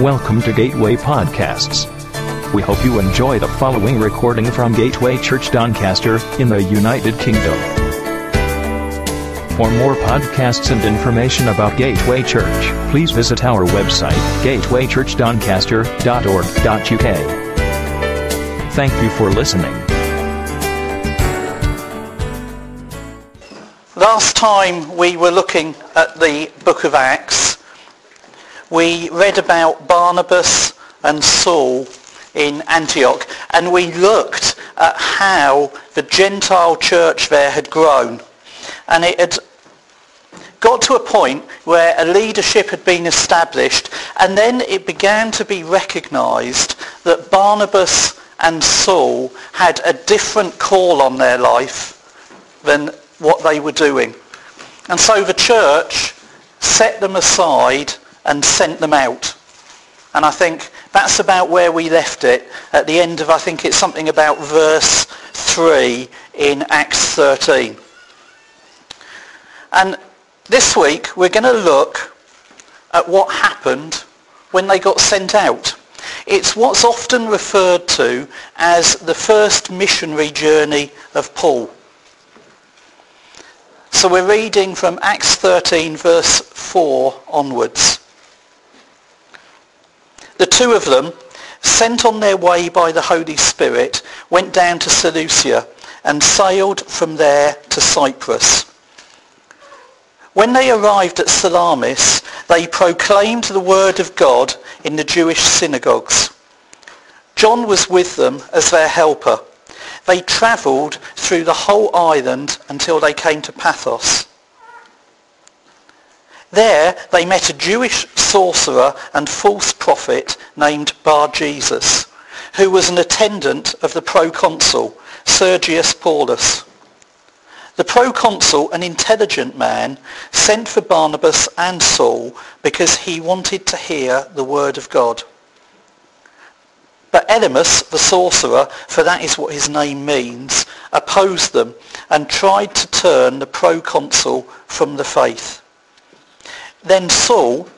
Welcome to Gateway Podcasts. We hope you enjoy the following recording from Gateway Church Doncaster in the United Kingdom. For more podcasts and information about Gateway Church, please visit our website, gatewaychurchdoncaster.org.uk. Thank you for listening. Last time we were looking at the book of Acts, we read about Barnabas and Saul in Antioch and we looked at how the Gentile church there had grown. And it had got to a point where a leadership had been established and then it began to be recognized that Barnabas and Saul had a different call on their life than what they were doing. And so the church set them aside and sent them out. And I think that's about where we left it at the end of, I think it's something about verse 3 in Acts 13. And this week we're going to look at what happened when they got sent out. It's what's often referred to as the first missionary journey of Paul. So we're reading from Acts 13 verse 4 onwards. The two of them, sent on their way by the Holy Spirit, went down to Seleucia and sailed from there to Cyprus. When they arrived at Salamis, they proclaimed the word of God in the Jewish synagogues. John was with them as their helper. They travelled through the whole island until they came to Paphos. There they met a Jewish sorcerer and false prophet named Bar-Jesus, who was an attendant of the proconsul, Sergius Paulus. The proconsul, an intelligent man, sent for Barnabas and Saul because he wanted to hear the word of God. But Elymas, the sorcerer, for that is what his name means, opposed them and tried to turn the proconsul from the faith. Then Saul,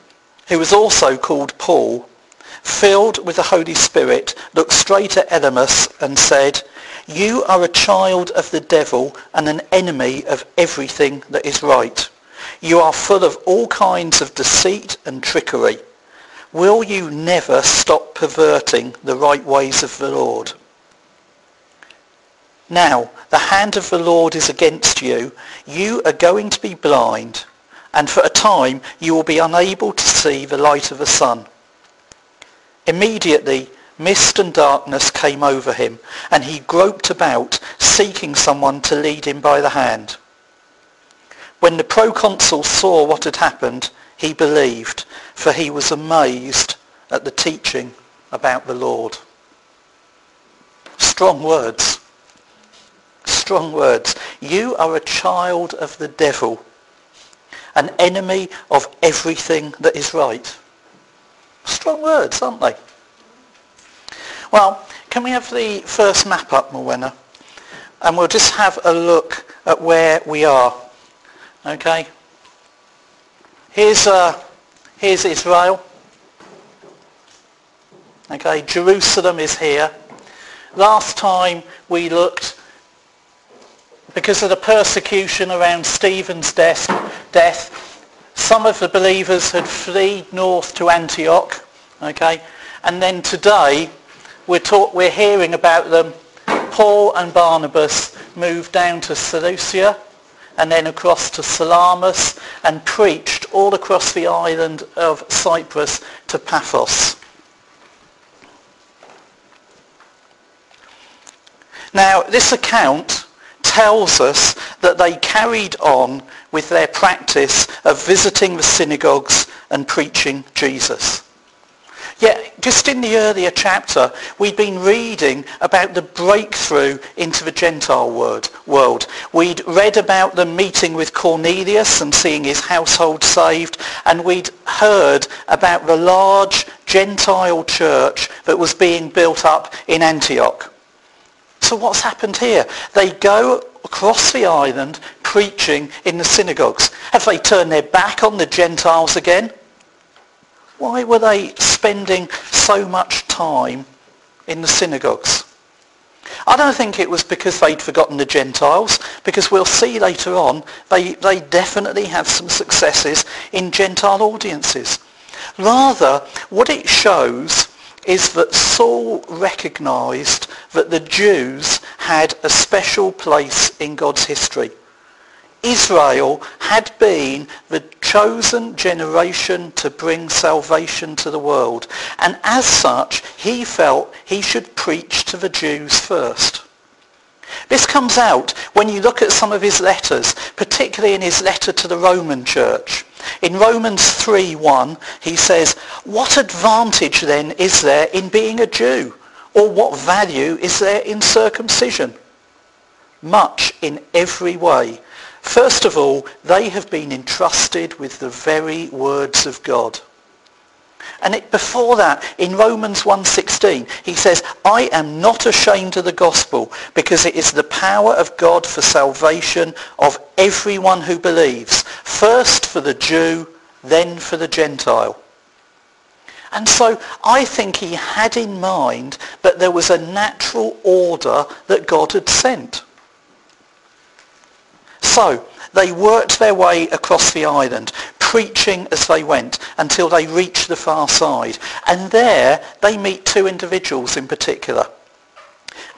who was also called Paul, filled with the Holy Spirit, looked straight at Elymas and said, You are a child of the devil and an enemy of everything that is right. You are full of all kinds of deceit and trickery. Will you never stop perverting the right ways of the Lord? Now, the hand of the Lord is against you. You are going to be blind and for a time you will be unable to see the light of the sun. Immediately mist and darkness came over him, and he groped about, seeking someone to lead him by the hand. When the proconsul saw what had happened, he believed, for he was amazed at the teaching about the Lord. Strong words. Strong words. You are a child of the devil an enemy of everything that is right. Strong words, aren't they? Well, can we have the first map up, Morwenna? And we'll just have a look at where we are. Okay? Here's, uh, here's Israel. Okay, Jerusalem is here. Last time we looked because of the persecution around Stephen's death, death, some of the believers had fled north to Antioch, okay, and then today we're, talk, we're hearing about them. Paul and Barnabas moved down to Seleucia and then across to Salamis and preached all across the island of Cyprus to Paphos. Now, this account tells us that they carried on with their practice of visiting the synagogues and preaching Jesus. Yet, just in the earlier chapter, we'd been reading about the breakthrough into the Gentile world. We'd read about them meeting with Cornelius and seeing his household saved, and we'd heard about the large Gentile church that was being built up in Antioch. So what's happened here? They go across the island preaching in the synagogues. Have they turned their back on the Gentiles again? Why were they spending so much time in the synagogues? I don't think it was because they'd forgotten the Gentiles, because we'll see later on they, they definitely have some successes in Gentile audiences. Rather, what it shows is that Saul recognized that the Jews had a special place in God's history. Israel had been the chosen generation to bring salvation to the world. And as such, he felt he should preach to the Jews first. This comes out when you look at some of his letters, particularly in his letter to the Roman church. In Romans 3.1, he says, What advantage then is there in being a Jew? Or what value is there in circumcision? Much in every way. First of all, they have been entrusted with the very words of God. And it, before that, in Romans 1.16, he says, I am not ashamed of the gospel because it is the power of God for salvation of everyone who believes, first for the Jew, then for the Gentile. And so I think he had in mind that there was a natural order that God had sent. So they worked their way across the island, preaching as they went until they reached the far side. And there they meet two individuals in particular.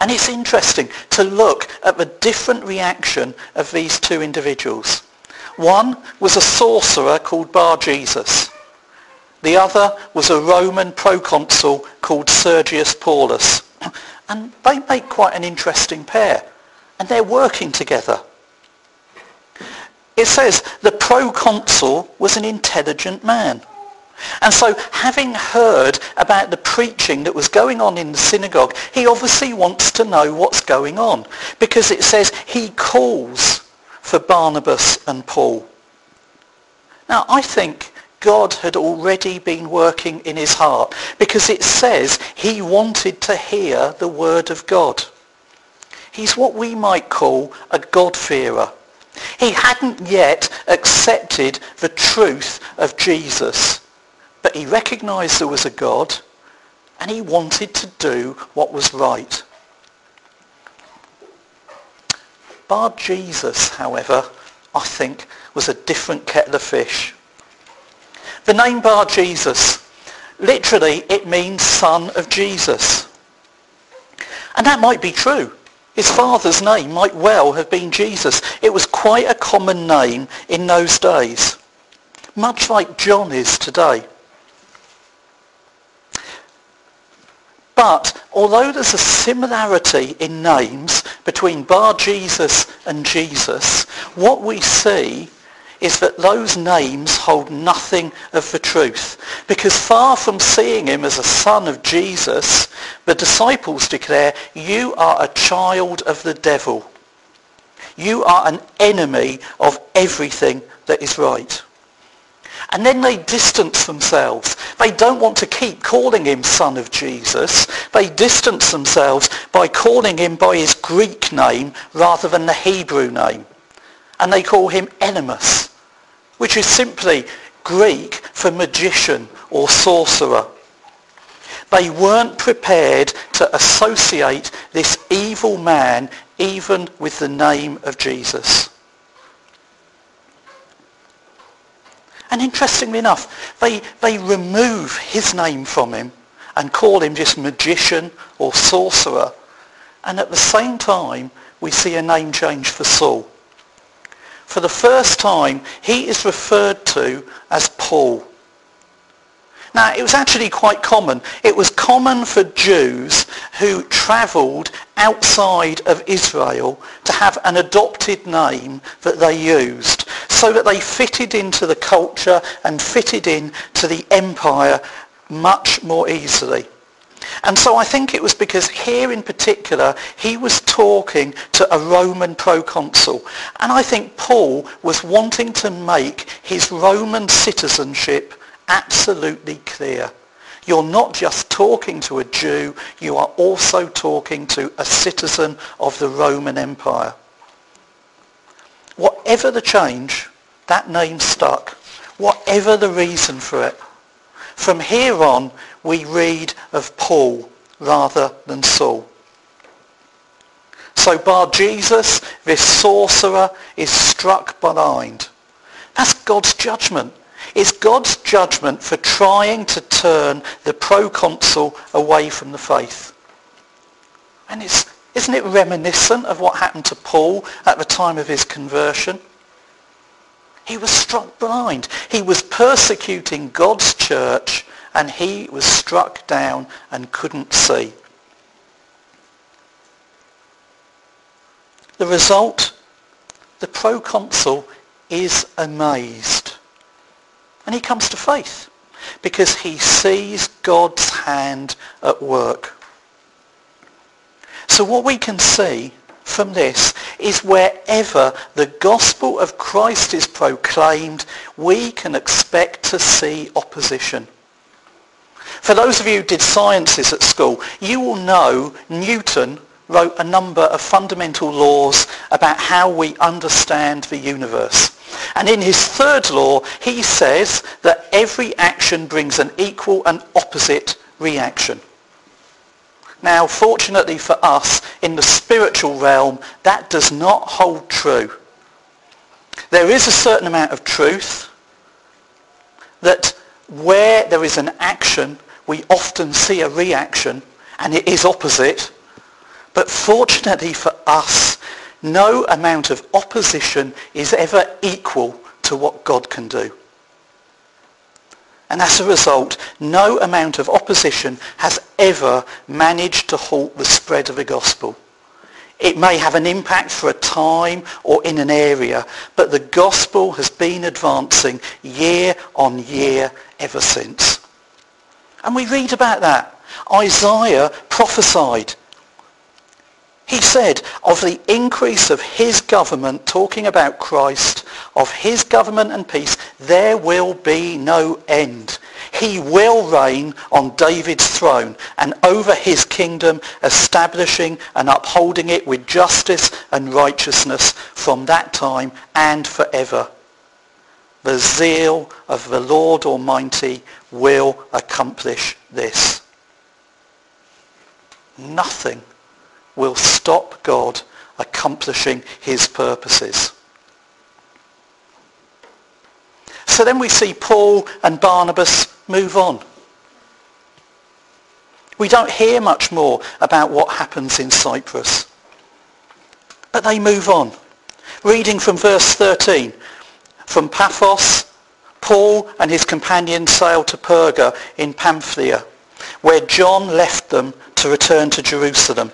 And it's interesting to look at the different reaction of these two individuals. One was a sorcerer called Bar Jesus. The other was a Roman proconsul called Sergius Paulus. And they make quite an interesting pair. And they're working together. It says the proconsul was an intelligent man. And so having heard about the preaching that was going on in the synagogue, he obviously wants to know what's going on because it says he calls for Barnabas and Paul. Now I think God had already been working in his heart because it says he wanted to hear the word of God. He's what we might call a God-fearer. He hadn't yet accepted the truth of Jesus, but he recognized there was a God and he wanted to do what was right. Bar Jesus, however, I think, was a different kettle of fish. The name Bar Jesus, literally it means son of Jesus. And that might be true. His father's name might well have been Jesus. It was quite a common name in those days, much like John is today. But although there's a similarity in names between Bar Jesus and Jesus, what we see is that those names hold nothing of the truth. Because far from seeing him as a son of Jesus, the disciples declare, you are a child of the devil. You are an enemy of everything that is right. And then they distance themselves. They don't want to keep calling him son of Jesus. They distance themselves by calling him by his Greek name rather than the Hebrew name and they call him Elymas, which is simply Greek for magician or sorcerer. They weren't prepared to associate this evil man even with the name of Jesus. And interestingly enough, they, they remove his name from him and call him just magician or sorcerer. And at the same time, we see a name change for Saul for the first time, he is referred to as Paul. Now, it was actually quite common. It was common for Jews who travelled outside of Israel to have an adopted name that they used so that they fitted into the culture and fitted in to the empire much more easily. And so I think it was because here in particular, he was talking to a Roman proconsul. And I think Paul was wanting to make his Roman citizenship absolutely clear. You're not just talking to a Jew, you are also talking to a citizen of the Roman Empire. Whatever the change, that name stuck. Whatever the reason for it. From here on, we read of Paul rather than Saul. So bar Jesus, this sorcerer, is struck blind. That's God's judgment. It's God's judgment for trying to turn the proconsul away from the faith. And it's, isn't it reminiscent of what happened to Paul at the time of his conversion? He was struck blind. He was persecuting God's church and he was struck down and couldn't see. The result, the proconsul is amazed. And he comes to faith because he sees God's hand at work. So what we can see from this is wherever the gospel of Christ is proclaimed, we can expect to see opposition. For those of you who did sciences at school, you will know Newton wrote a number of fundamental laws about how we understand the universe. And in his third law, he says that every action brings an equal and opposite reaction. Now, fortunately for us, in the spiritual realm, that does not hold true. There is a certain amount of truth that where there is an action, we often see a reaction, and it is opposite. But fortunately for us, no amount of opposition is ever equal to what God can do. And as a result, no amount of opposition has ever managed to halt the spread of the gospel. It may have an impact for a time or in an area, but the gospel has been advancing year on year ever since. And we read about that. Isaiah prophesied he said of the increase of his government, talking about Christ, of his government and peace, there will be no end. He will reign on David's throne and over his kingdom, establishing and upholding it with justice and righteousness from that time and forever. The zeal of the Lord Almighty will accomplish this. Nothing will stop God accomplishing his purposes. So then we see Paul and Barnabas move on. We don't hear much more about what happens in Cyprus. But they move on. Reading from verse 13. From Paphos, Paul and his companions sailed to Perga in Pamphylia, where John left them to return to Jerusalem.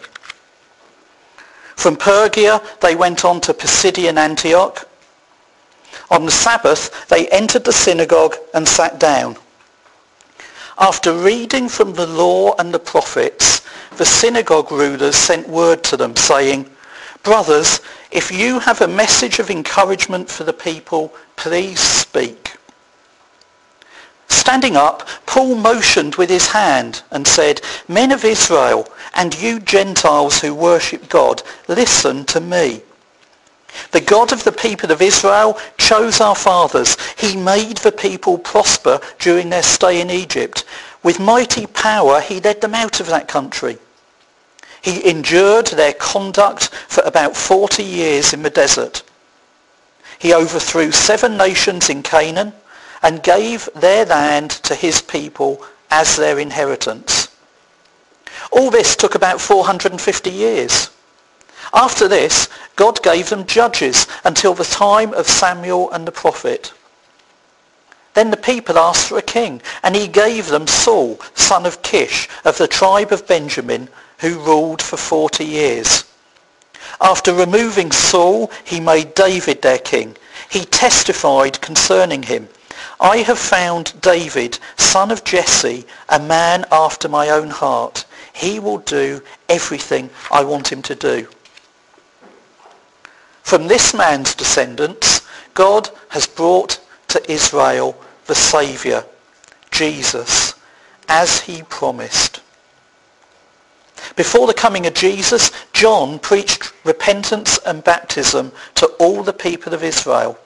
From Pergia, they went on to Pisidian Antioch. On the Sabbath, they entered the synagogue and sat down. After reading from the law and the prophets, the synagogue rulers sent word to them, saying, Brothers, if you have a message of encouragement for the people, please speak. Standing up, Paul motioned with his hand and said, Men of Israel, and you Gentiles who worship God, listen to me. The God of the people of Israel chose our fathers. He made the people prosper during their stay in Egypt. With mighty power, he led them out of that country. He endured their conduct for about 40 years in the desert. He overthrew seven nations in Canaan and gave their land to his people as their inheritance. All this took about 450 years. After this, God gave them judges until the time of Samuel and the prophet. Then the people asked for a king, and he gave them Saul, son of Kish, of the tribe of Benjamin, who ruled for 40 years. After removing Saul, he made David their king. He testified concerning him. I have found David, son of Jesse, a man after my own heart. He will do everything I want him to do. From this man's descendants, God has brought to Israel the Saviour, Jesus, as he promised. Before the coming of Jesus, John preached repentance and baptism to all the people of Israel.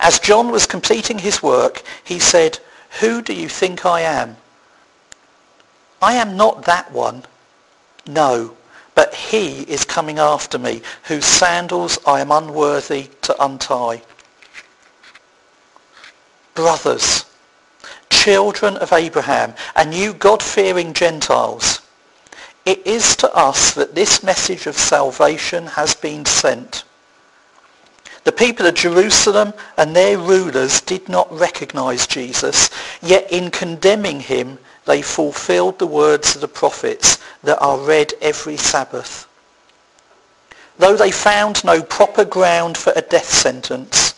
As John was completing his work, he said, Who do you think I am? I am not that one. No, but he is coming after me, whose sandals I am unworthy to untie. Brothers, children of Abraham, and you God-fearing Gentiles, it is to us that this message of salvation has been sent. The people of Jerusalem and their rulers did not recognize Jesus, yet in condemning him, they fulfilled the words of the prophets that are read every Sabbath. Though they found no proper ground for a death sentence,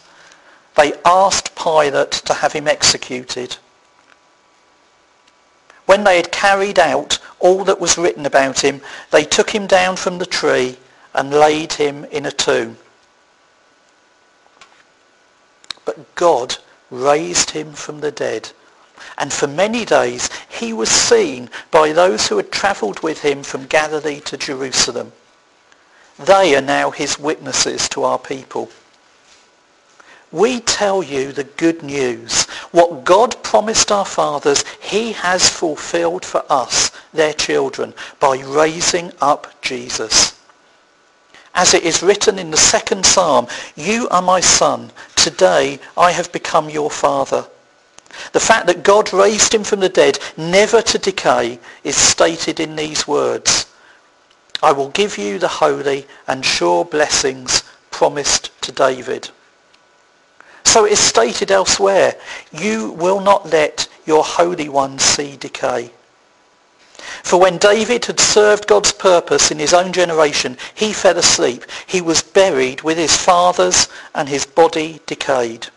they asked Pilate to have him executed. When they had carried out all that was written about him, they took him down from the tree and laid him in a tomb. But God raised him from the dead. And for many days he was seen by those who had travelled with him from Galilee to Jerusalem. They are now his witnesses to our people. We tell you the good news. What God promised our fathers, he has fulfilled for us, their children, by raising up Jesus. As it is written in the second psalm, you are my son. Today I have become your father. The fact that God raised him from the dead, never to decay, is stated in these words. I will give you the holy and sure blessings promised to David. So it is stated elsewhere, you will not let your Holy One see decay. For when David had served God's purpose in his own generation, he fell asleep. He was buried with his fathers and his body decayed.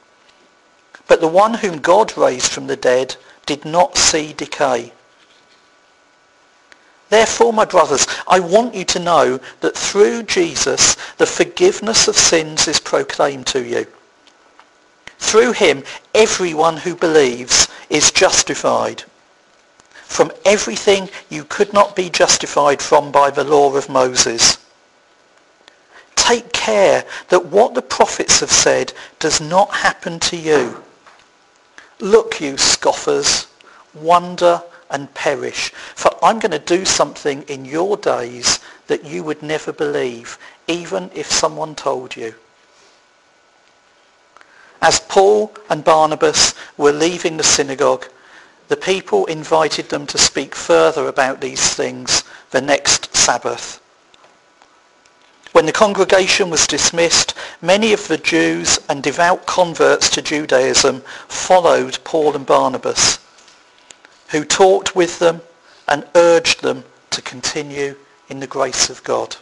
But the one whom God raised from the dead did not see decay. Therefore, my brothers, I want you to know that through Jesus, the forgiveness of sins is proclaimed to you. Through him, everyone who believes is justified from everything you could not be justified from by the law of Moses. Take care that what the prophets have said does not happen to you. Look, you scoffers, wonder and perish, for I'm going to do something in your days that you would never believe, even if someone told you. As Paul and Barnabas were leaving the synagogue, the people invited them to speak further about these things the next Sabbath. When the congregation was dismissed, many of the Jews and devout converts to Judaism followed Paul and Barnabas, who talked with them and urged them to continue in the grace of God.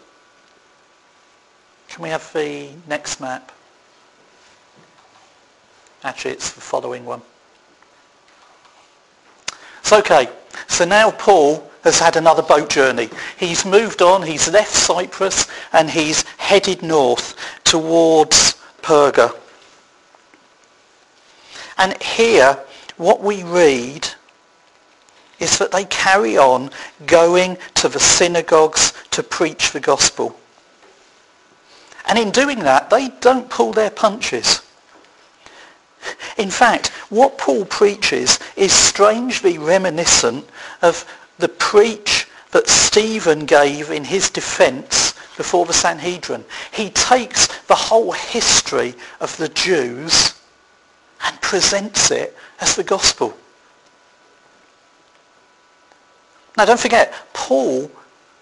Can we have the next map? Actually, it's the following one. So, okay, so now Paul has had another boat journey. He's moved on, he's left Cyprus, and he's headed north towards Perga. And here, what we read is that they carry on going to the synagogues to preach the gospel. And in doing that, they don't pull their punches. In fact, what Paul preaches is strangely reminiscent of the preach that Stephen gave in his defense before the Sanhedrin. He takes the whole history of the Jews and presents it as the gospel. Now don't forget, Paul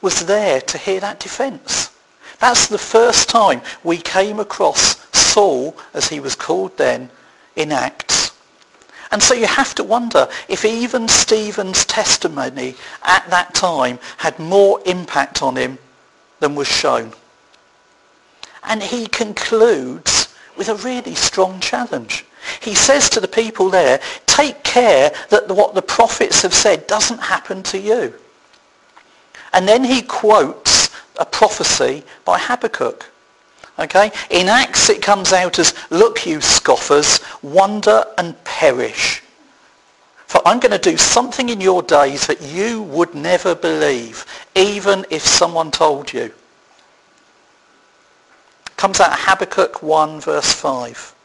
was there to hear that defense. That's the first time we came across Saul, as he was called then, in Acts. And so you have to wonder if even Stephen's testimony at that time had more impact on him than was shown. And he concludes with a really strong challenge. He says to the people there, take care that what the prophets have said doesn't happen to you. And then he quotes a prophecy by Habakkuk. Okay? In Acts it comes out as, look you scoffers, wonder and perish. For I'm going to do something in your days that you would never believe, even if someone told you. Comes out of Habakkuk 1 verse 5.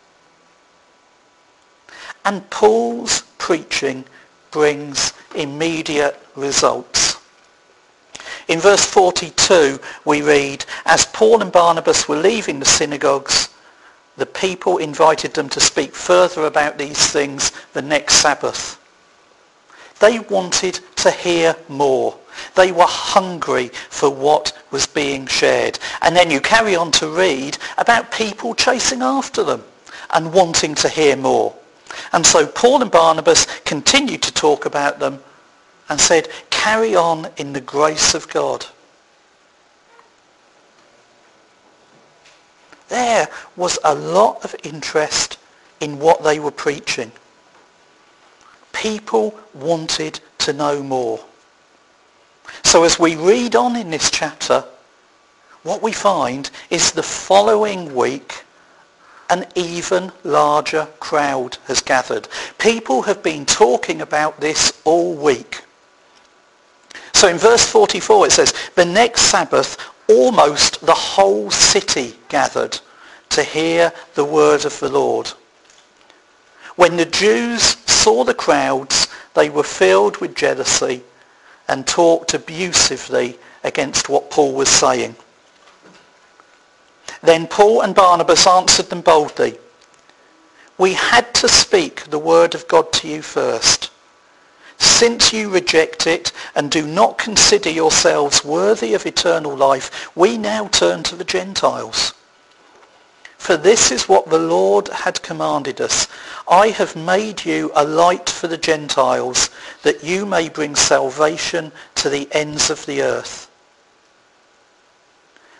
And Paul's preaching brings immediate results. In verse 42 we read, As Paul and Barnabas were leaving the synagogues, the people invited them to speak further about these things the next Sabbath. They wanted to hear more. They were hungry for what was being shared. And then you carry on to read about people chasing after them and wanting to hear more. And so Paul and Barnabas continued to talk about them and said, carry on in the grace of God. There was a lot of interest in what they were preaching. People wanted to know more. So as we read on in this chapter, what we find is the following week an even larger crowd has gathered. People have been talking about this all week. So in verse 44 it says, the next Sabbath almost the whole city gathered to hear the word of the Lord. When the Jews saw the crowds, they were filled with jealousy and talked abusively against what Paul was saying. Then Paul and Barnabas answered them boldly, We had to speak the word of God to you first. Since you reject it and do not consider yourselves worthy of eternal life, we now turn to the Gentiles. For this is what the Lord had commanded us. I have made you a light for the Gentiles, that you may bring salvation to the ends of the earth.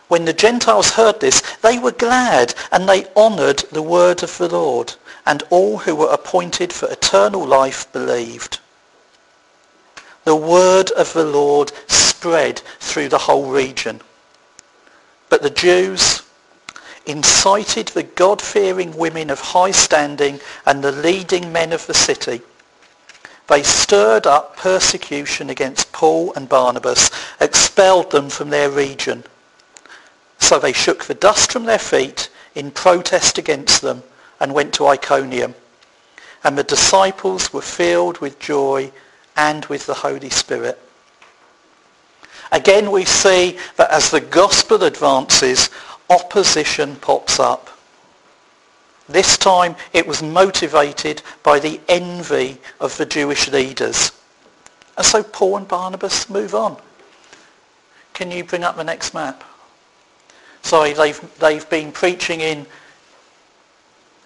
When the Gentiles heard this, they were glad and they honoured the word of the Lord, and all who were appointed for eternal life believed. The word of the Lord spread through the whole region. But the Jews incited the God-fearing women of high standing and the leading men of the city. They stirred up persecution against Paul and Barnabas, expelled them from their region so they shook the dust from their feet in protest against them and went to Iconium. And the disciples were filled with joy and with the Holy Spirit. Again, we see that as the gospel advances, opposition pops up. This time it was motivated by the envy of the Jewish leaders. And so Paul and Barnabas move on. Can you bring up the next map? sorry, they've, they've been preaching in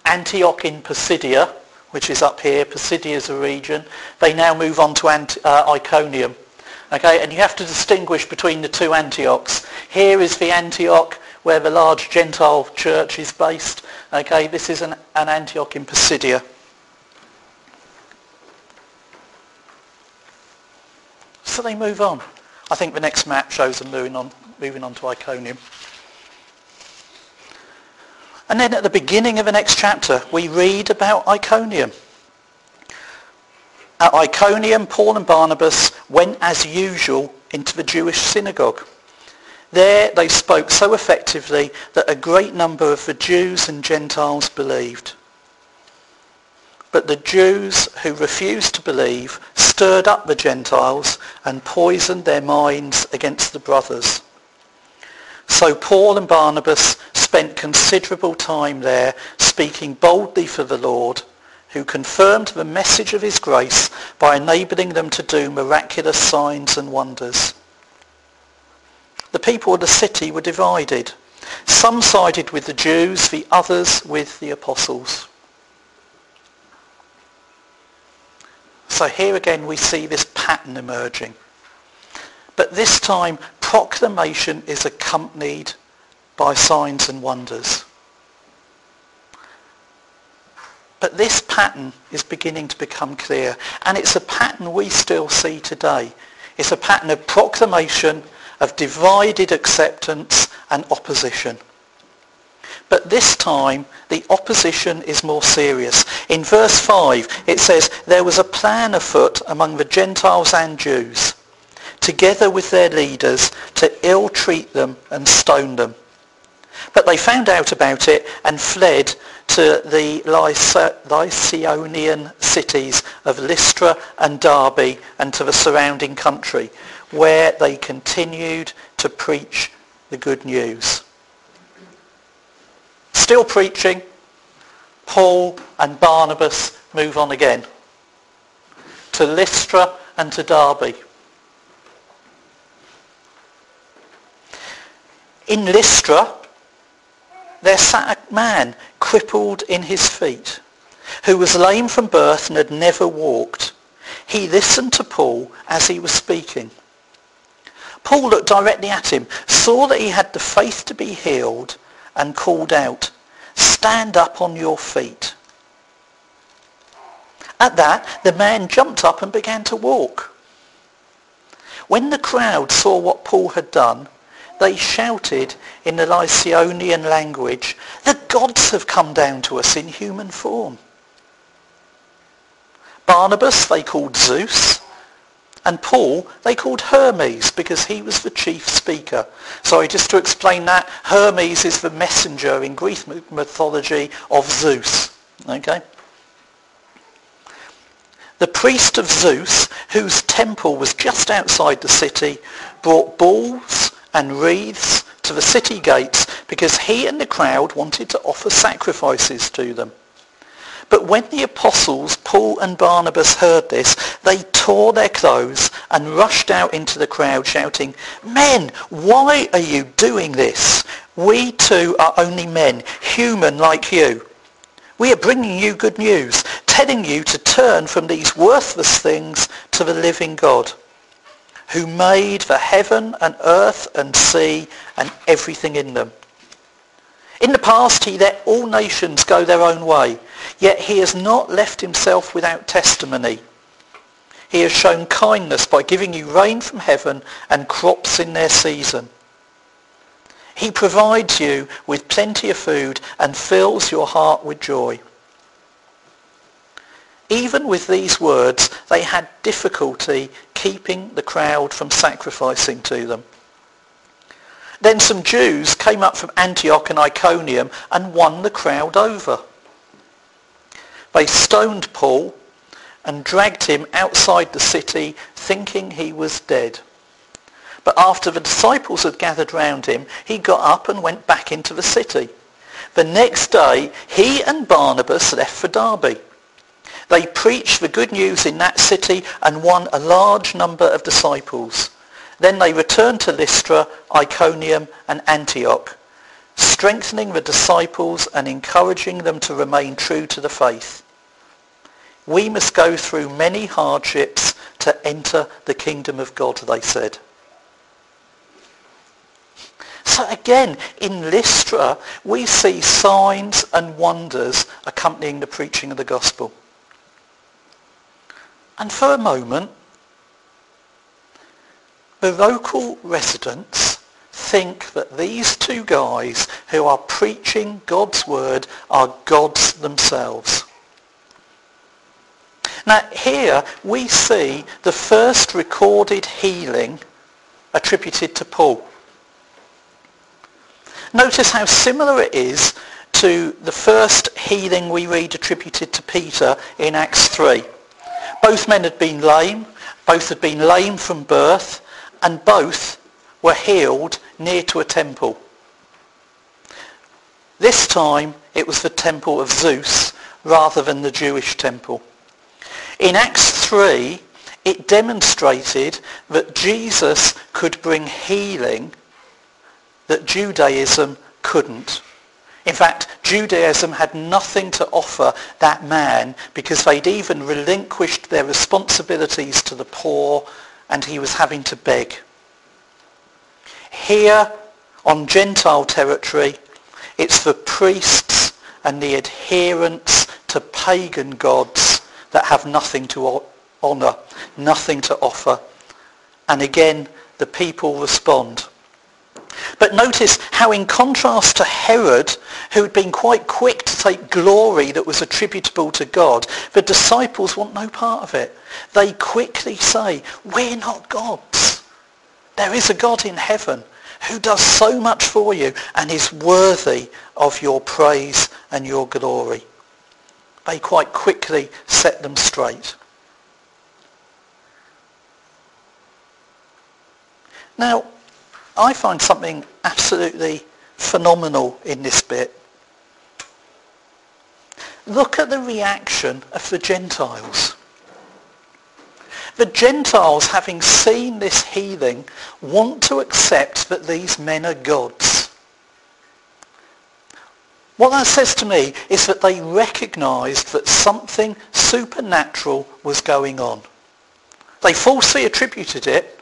Antioch in Pisidia, which is up here. Pisidia is a region. They now move on to Ant- uh, Iconium. Okay, and you have to distinguish between the two Antiochs. Here is the Antioch where the large Gentile church is based. Okay, this is an, an Antioch in Pisidia. So they move on. I think the next map shows them moving on, moving on to Iconium. And then at the beginning of the next chapter, we read about Iconium. At Iconium, Paul and Barnabas went as usual into the Jewish synagogue. There they spoke so effectively that a great number of the Jews and Gentiles believed. But the Jews who refused to believe stirred up the Gentiles and poisoned their minds against the brothers. So Paul and Barnabas spent considerable time there speaking boldly for the Lord, who confirmed the message of his grace by enabling them to do miraculous signs and wonders. The people of the city were divided. Some sided with the Jews, the others with the apostles. So here again we see this pattern emerging. But this time proclamation is accompanied by signs and wonders. But this pattern is beginning to become clear. And it's a pattern we still see today. It's a pattern of proclamation, of divided acceptance and opposition. But this time, the opposition is more serious. In verse 5, it says, There was a plan afoot among the Gentiles and Jews together with their leaders, to ill-treat them and stone them. But they found out about it and fled to the Lycaonian cities of Lystra and Derbe and to the surrounding country, where they continued to preach the good news. Still preaching, Paul and Barnabas move on again to Lystra and to Derbe. In Lystra, there sat a man crippled in his feet, who was lame from birth and had never walked. He listened to Paul as he was speaking. Paul looked directly at him, saw that he had the faith to be healed, and called out, Stand up on your feet. At that, the man jumped up and began to walk. When the crowd saw what Paul had done, they shouted in the Lycaonian language, the gods have come down to us in human form. Barnabas they called Zeus, and Paul they called Hermes because he was the chief speaker. Sorry, just to explain that, Hermes is the messenger in Greek mythology of Zeus. Okay? The priest of Zeus, whose temple was just outside the city, brought bulls and wreaths to the city gates because he and the crowd wanted to offer sacrifices to them. But when the apostles, Paul and Barnabas, heard this, they tore their clothes and rushed out into the crowd shouting, Men, why are you doing this? We too are only men, human like you. We are bringing you good news, telling you to turn from these worthless things to the living God who made the heaven and earth and sea and everything in them. In the past he let all nations go their own way, yet he has not left himself without testimony. He has shown kindness by giving you rain from heaven and crops in their season. He provides you with plenty of food and fills your heart with joy. Even with these words, they had difficulty keeping the crowd from sacrificing to them. Then some Jews came up from Antioch and Iconium and won the crowd over. They stoned Paul and dragged him outside the city thinking he was dead. But after the disciples had gathered round him, he got up and went back into the city. The next day, he and Barnabas left for Derbe. They preached the good news in that city and won a large number of disciples. Then they returned to Lystra, Iconium and Antioch, strengthening the disciples and encouraging them to remain true to the faith. We must go through many hardships to enter the kingdom of God, they said. So again, in Lystra, we see signs and wonders accompanying the preaching of the gospel. And for a moment, the local residents think that these two guys who are preaching God's word are gods themselves. Now here we see the first recorded healing attributed to Paul. Notice how similar it is to the first healing we read attributed to Peter in Acts 3. Both men had been lame, both had been lame from birth, and both were healed near to a temple. This time it was the temple of Zeus rather than the Jewish temple. In Acts 3, it demonstrated that Jesus could bring healing that Judaism couldn't. In fact, Judaism had nothing to offer that man because they'd even relinquished their responsibilities to the poor and he was having to beg. Here on Gentile territory, it's the priests and the adherents to pagan gods that have nothing to honour, nothing to offer. And again, the people respond. But notice how in contrast to Herod, who had been quite quick to take glory that was attributable to God, the disciples want no part of it. They quickly say, we're not gods. There is a God in heaven. who does so much for you and is worthy of your praise and your glory. They quite quickly set them straight. Now, I find something absolutely phenomenal in this bit. Look at the reaction of the Gentiles. The Gentiles, having seen this healing, want to accept that these men are gods. What that says to me is that they recognized that something supernatural was going on. They falsely attributed it,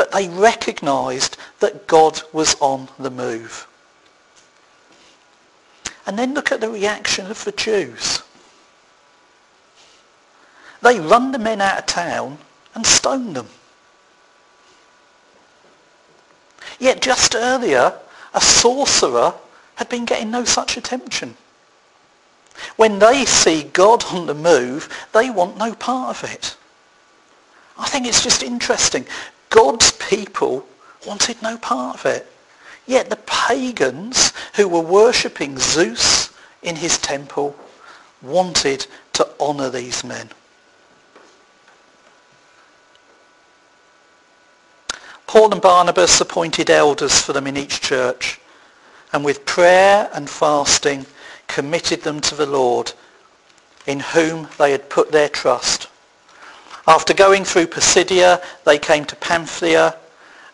but they recognized that God was on the move. And then look at the reaction of the Jews. They run the men out of town and stone them. Yet just earlier, a sorcerer had been getting no such attention. When they see God on the move, they want no part of it. I think it's just interesting. God's people wanted no part of it. Yet the pagans who were worshipping Zeus in his temple wanted to honour these men. Paul and Barnabas appointed elders for them in each church and with prayer and fasting committed them to the Lord in whom they had put their trust. After going through Pisidia, they came to Pamphylia,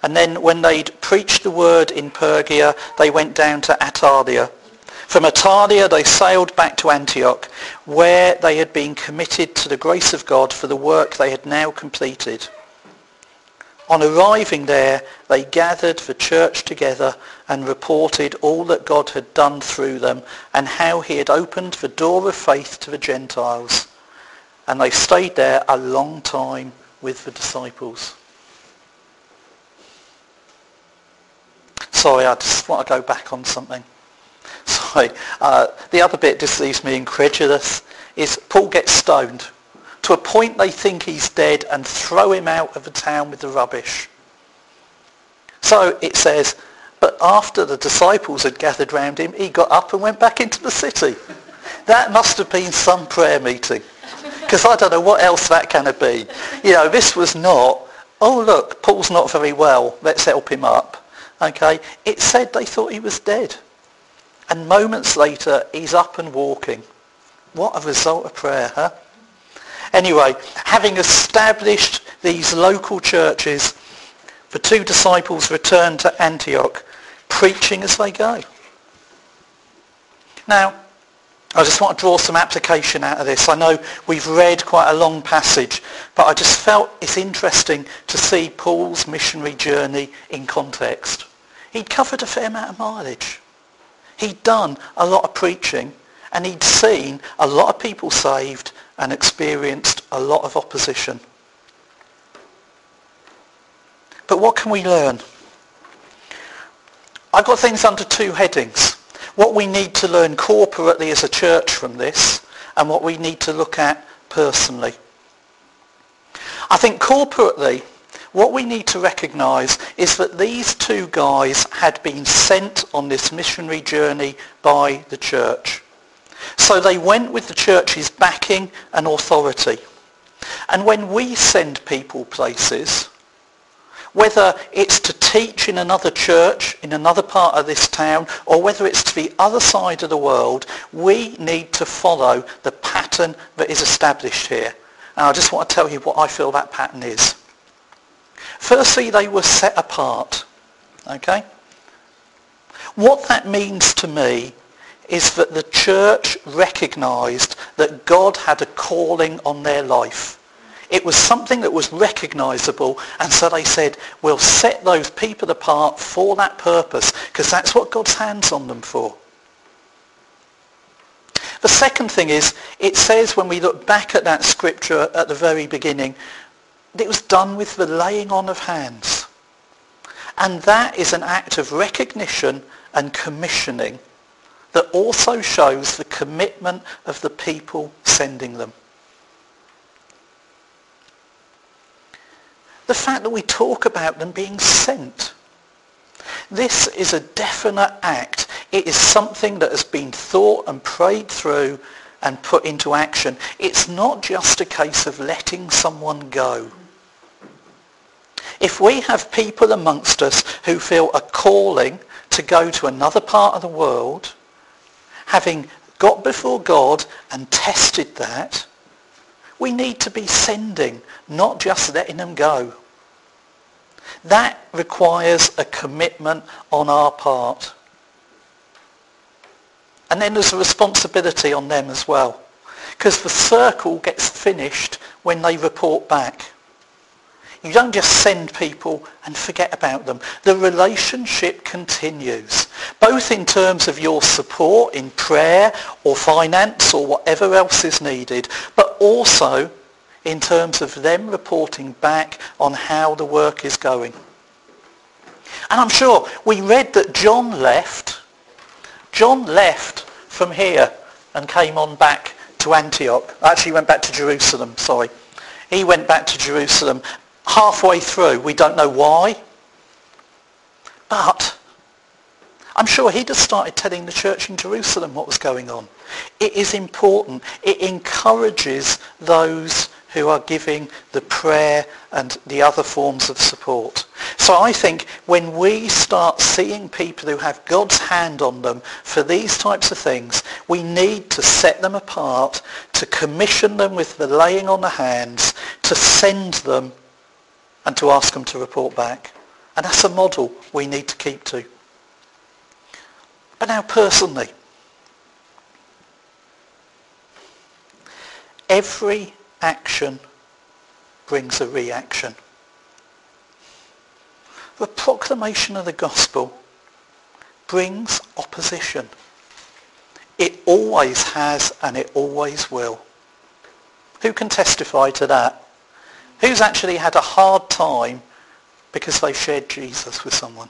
and then when they'd preached the word in Perga, they went down to Attalia. From Attalia, they sailed back to Antioch, where they had been committed to the grace of God for the work they had now completed. On arriving there, they gathered the church together and reported all that God had done through them and how he had opened the door of faith to the Gentiles. And they stayed there a long time with the disciples. Sorry, I just want to go back on something. Sorry. Uh, the other bit just leaves me incredulous is Paul gets stoned to a point they think he's dead and throw him out of the town with the rubbish. So it says, but after the disciples had gathered round him, he got up and went back into the city. That must have been some prayer meeting. Because I don't know what else that can have been. You know, this was not, oh look, Paul's not very well, let's help him up. Okay, it said they thought he was dead. And moments later, he's up and walking. What a result of prayer, huh? Anyway, having established these local churches, the two disciples return to Antioch, preaching as they go. Now, I just want to draw some application out of this. I know we've read quite a long passage, but I just felt it's interesting to see Paul's missionary journey in context. He'd covered a fair amount of mileage. He'd done a lot of preaching, and he'd seen a lot of people saved and experienced a lot of opposition. But what can we learn? I've got things under two headings. What we need to learn corporately as a church from this and what we need to look at personally. I think corporately, what we need to recognise is that these two guys had been sent on this missionary journey by the church. So they went with the church's backing and authority. And when we send people places, whether it's to teach in another church in another part of this town or whether it's to the other side of the world, we need to follow the pattern that is established here. And I just want to tell you what I feel that pattern is. Firstly, they were set apart. Okay? What that means to me is that the church recognized that God had a calling on their life. It was something that was recognizable and so they said, we'll set those people apart for that purpose because that's what God's hands on them for. The second thing is, it says when we look back at that scripture at the very beginning, it was done with the laying on of hands. And that is an act of recognition and commissioning that also shows the commitment of the people sending them. The fact that we talk about them being sent. This is a definite act. It is something that has been thought and prayed through and put into action. It's not just a case of letting someone go. If we have people amongst us who feel a calling to go to another part of the world, having got before God and tested that, we need to be sending, not just letting them go. That requires a commitment on our part. And then there's a responsibility on them as well. Because the circle gets finished when they report back. You don't just send people and forget about them. The relationship continues, both in terms of your support in prayer or finance or whatever else is needed, but also in terms of them reporting back on how the work is going. And I'm sure we read that John left. John left from here and came on back to Antioch. Actually, went back to Jerusalem, sorry. He went back to Jerusalem halfway through. We don't know why. But I'm sure he'd have started telling the church in Jerusalem what was going on. It is important. It encourages those who are giving the prayer and the other forms of support. So I think when we start seeing people who have God's hand on them for these types of things, we need to set them apart, to commission them with the laying on the hands, to send them and to ask them to report back. And that's a model we need to keep to. But now personally, every action brings a reaction. The proclamation of the gospel brings opposition. It always has and it always will. Who can testify to that? Who's actually had a hard time because they shared Jesus with someone?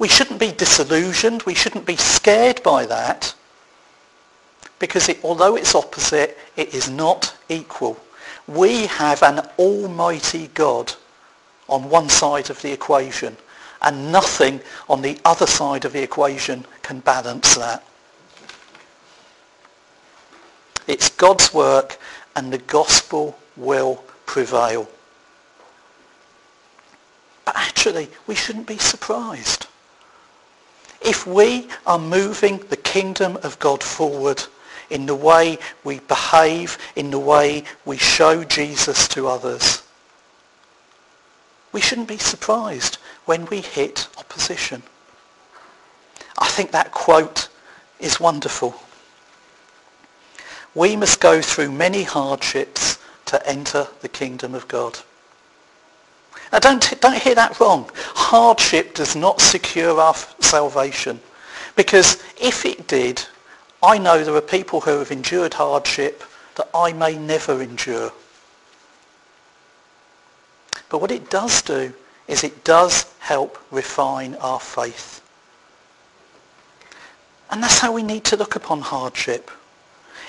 We shouldn't be disillusioned. We shouldn't be scared by that because it, although it's opposite, it is not equal. We have an almighty God on one side of the equation and nothing on the other side of the equation can balance that. It's God's work and the gospel will prevail. But actually, we shouldn't be surprised. If we are moving the kingdom of God forward in the way we behave, in the way we show Jesus to others, we shouldn't be surprised when we hit opposition. I think that quote is wonderful. We must go through many hardships to enter the kingdom of God. Now don't, don't hear that wrong. Hardship does not secure our salvation. Because if it did, I know there are people who have endured hardship that I may never endure. But what it does do is it does help refine our faith. And that's how we need to look upon hardship.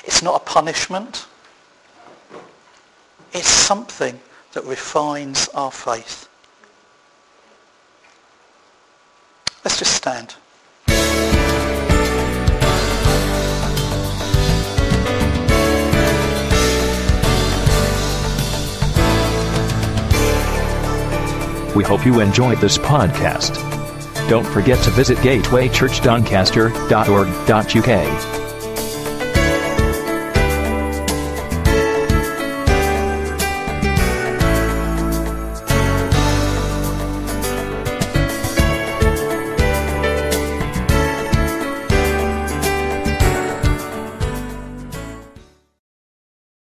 It's not a punishment. It's something that refines our faith. Let's just stand. We hope you enjoyed this podcast. Don't forget to visit gatewaychurchdoncaster.org.uk